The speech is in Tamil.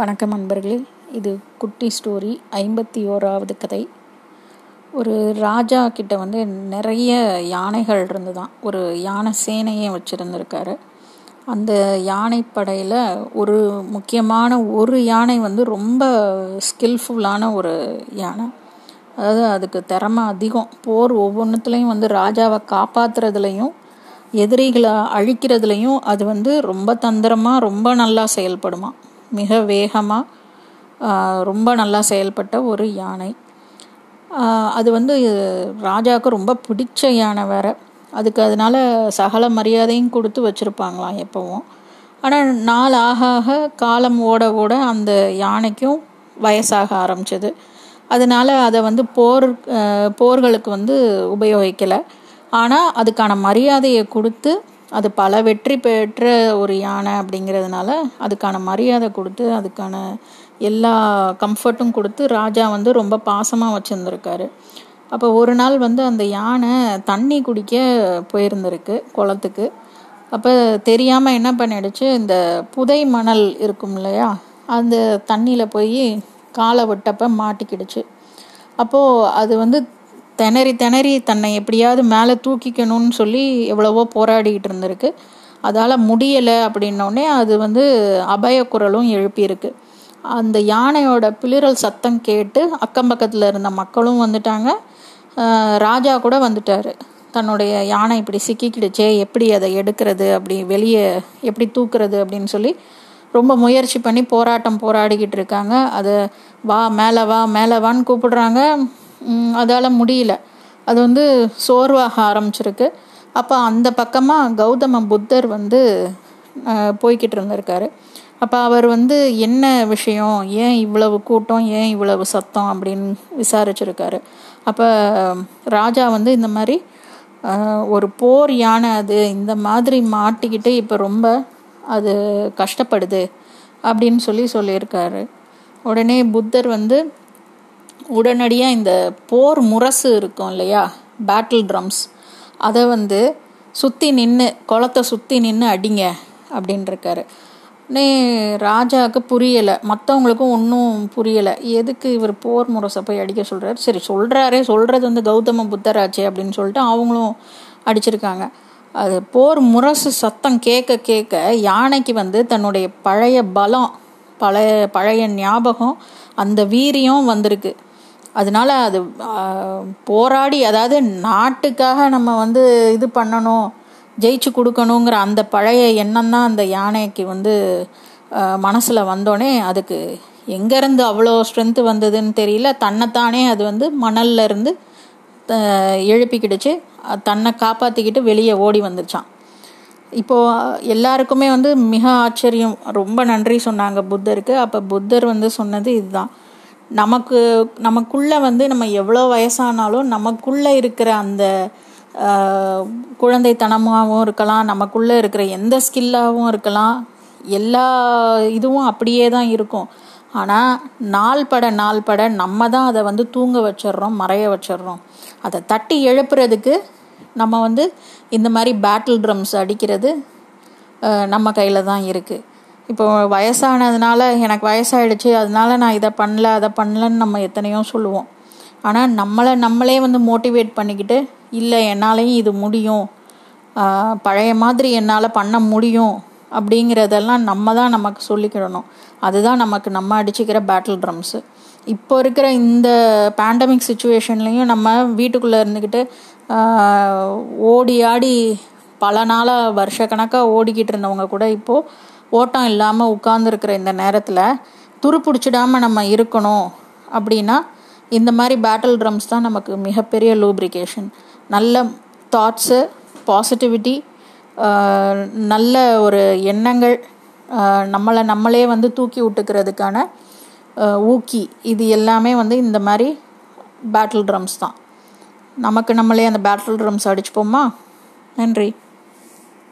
வணக்கம் அன்பர்களே. இது குட்டி ஸ்டோரி ஐம்பத்தி ஓராவது கதை. ஒரு ராஜா கிட்ட வந்து நிறைய யானைகள் இருந்து தான் ஒரு யானை சேனையே வச்சுருந்துருக்காரு. அந்த யானைப்படையில் ஒரு முக்கியமான ஒரு யானை வந்து ரொம்ப ஸ்கில்ஃபுல்லான ஒரு யானை. அதாவது அதுக்கு திறமை அதிகம். போர் ஒவ்வொன்றுத்துலேயும் வந்து ராஜாவை காப்பாற்றுறதுலையும் எதிரிகளை அழிக்கிறதுலையும் அது வந்து ரொம்ப தந்திரமாக ரொம்ப நல்லா செயல்படுமா மிக வேகமாக ரொம்ப நல்லா செயல்பட்ட ஒரு யானை. அது வந்து ராஜாவுக்கு ரொம்ப பிடிச்ச யானை வேற. அதுக்கு அதனால சகல மரியாதையும் கொடுத்து வச்சுருப்பாங்களாம் எப்போவும். ஆனால் நாள் ஆக ஆக காலம் ஓட ஓட அந்த யானைக்கும் வயசாக ஆரம்பிச்சது. அதனால் அதை வந்து போர் போர்களுக்கு வந்து உபயோகிக்கலை. ஆனால் அதுக்கான மரியாதையை கொடுத்து அது பல வெற்றி பெற்ற ஒரு யானை அப்படிங்கிறதுனால அதுக்கான மரியாதை கொடுத்து அதுக்கான எல்லா கம்ஃபர்ட்டும் கொடுத்து ராஜா வந்து ரொம்ப பாசமாக வச்சுருந்துருக்காரு. அப்போ ஒரு நாள் வந்து அந்த யானை தண்ணி குடிக்க போயிருந்திருக்கு குளத்துக்கு. அப்போ தெரியாமல் என்ன பண்ணிடுச்சு இந்த புதை மணல் இருக்கும் இல்லையா அந்த தண்ணியில் போய் காலை விட்டப்ப மாட்டிக்கிடுச்சு. அப்போது அது வந்து திணறி திணறி தன்னை எப்படியாவது மேலே தூக்கிக்கணும்னு சொல்லி எவ்வளவோ போராடிக்கிட்டு இருந்திருக்கு. அதால் முடியலை அப்படின்னோடனே அது வந்து அபயக்குரலும் எழுப்பியிருக்கு. அந்த யானையோட பிளிரல் சத்தம் கேட்டு அக்கம் பக்கத்தில் இருந்த மக்களும் வந்துட்டாங்க. ராஜா கூட வந்துட்டார். தன்னுடைய யானை இப்படி சிக்கிக்கிடுச்சே எப்படி அதை எடுக்கிறது அப்படி வெளியே எப்படி தூக்குறது அப்படின்னு சொல்லி ரொம்ப முயற்சி பண்ணி போராட்டம் போராடிக்கிட்டு இருக்காங்க. அதை வா மேலே வா மேலே வான்னு கூப்பிடுறாங்க. அதால் முடியல. அது வந்து சோர்வாக ஆரம்பிச்சிருக்கு. அப்போ அந்த பக்கமாக கௌதம புத்தர் வந்து போய்கிட்டு இருந்திருக்காரு. அப்போ அவர் வந்து என்ன விஷயம் ஏன் இவ்வளவு கூட்டம் ஏன் இவ்வளவு சத்தம் அப்படின்னு விசாரிச்சிருக்காரு. அப்போ ராஜா வந்து இந்த மாதிரி ஒரு போர் யானை அது இந்த மாதிரி மாட்டிக்கிட்டு இப்போ ரொம்ப அது கஷ்டப்படுது அப்படின்னு சொல்லி சொல்லியிருக்காரு. உடனே புத்தர் வந்து உடனடியாக இந்த போர் முரசு இருக்கும் இல்லையா? பேட்டில் ட்ரம்ஸ் அதை வந்து சுற்றி நின்று குளத்தை சுற்றி நின்று அடிங்க அப்படின்ட்டுருக்காரு நே ராஜாவுக்கு புரியலை. மற்றவங்களுக்கும் ஒன்றும் புரியலை. எதுக்கு இவர் போர் முரசை போய் அடிக்க சொல்கிறாரு சரி சொல்கிறாரே சொல்கிறது வந்து கௌதம புத்தராச்சே அப்படின்னு சொல்லிட்டு அவங்களும் அடிச்சிருக்காங்க. அது போர் முரசு சத்தம் கேட்க கேட்க யானைக்கு வந்து தன்னுடைய பழைய பலம் பழைய பழைய ஞாபகம் அந்த வீரியம் வந்திருக்கு. அதனால அது போராடி அதாவது நாட்டுக்காக நம்ம வந்து இது பண்ணணும் ஜெயிச்சு கொடுக்கணுங்கிற அந்த பழைய எண்ணம் தான் அந்த யானைக்கு வந்து மனசில் வந்தோடனே அதுக்கு எங்கேருந்து அவ்வளோ ஸ்ட்ரென்த்து வந்ததுன்னு தெரியல. தன்னைத்தானே அது வந்து மணல்ல இருந்து எழுப்பிக்கிடுச்சு. தன்னை காப்பாற்றிக்கிட்டு வெளியே ஓடி வந்துச்சான் இப்போது எல்லாருக்குமே வந்து மிக ஆச்சரியம். ரொம்ப நன்றி சொன்னாங்க புத்தருக்கு. அப்போ புத்தர் வந்து சொன்னது இதுதான். நமக்கு நமக்குள்ளே வந்து நம்ம எவ்வளோ வயசானாலும் நமக்குள்ளே இருக்கிற அந்த குழந்தைத்தனமாகவும் இருக்கலாம் நமக்குள்ளே இருக்கிற எந்த ஸ்கில்லாகவும் இருக்கலாம். எல்லா இதுவும் அப்படியே தான் இருக்கும். ஆனால் நாள் பட நாள் பட நம்ம தான் அதை வந்து தூங்க வச்சிடுறோம் மறைய வச்சிடுறோம். அதை தட்டி எழுப்புறதுக்கு நம்ம வந்து இந்த மாதிரி பேட்டில் ட்ரம்ஸ் அடிக்கிறது நம்ம கையில் தான் இருக்குது இப்போ வயசானதுனால எனக்கு வயசாயிடுச்சு அதனால நான் இதை பண்ணல அதை பண்ணலன்னு நம்ம எத்தனையோ சொல்லுவோம். ஆனால் நம்மளை நம்மளே வந்து மோட்டிவேட் பண்ணிக்கிட்டு இல்லை என்னாலையும் இது முடியும். பழைய மாதிரி என்னால் பண்ண முடியும். அப்படிங்கிறதெல்லாம் நம்ம தான் நமக்கு சொல்லிக்கிடணும். அதுதான் நமக்கு நம்ம அடிச்சுக்கிற பேட்டில் ட்ரம்ஸு இப்போ இருக்கிற இந்த பேண்டமிக் சுச்சுவேஷன்லேயும் நம்ம வீட்டுக்குள்ளே இருந்துக்கிட்டு ஓடி ஆடி பல நாளாக வருஷக்கணக்காக ஓடிக்கிட்டு இருந்தவங்க கூட இப்போது ஓட்டம் இல்லாமல் உட்கார்ந்துருக்கிற இந்த நேரத்தில் துருப்பிடிச்சிடாமல் நம்ம இருக்கணும் அப்படின்னா இந்த மாதிரி பேட்டில் ட்ரம்ஸ் தான் நமக்கு மிகப்பெரிய லூப்ரிகேஷன் நல்ல தாட்ஸு பாசிட்டிவிட்டி நல்ல ஒரு எண்ணங்கள் நம்மளை நம்மளே வந்து தூக்கி விட்டுக்கிறதுக்கான ஊக்கி இது எல்லாமே வந்து இந்த மாதிரி பேட்டில் ட்ரம்ஸ் தான். நமக்கு நம்மளே அந்த பேட்டில் ட்ரம்ஸ் அடிச்சுப்போமா? நன்றி.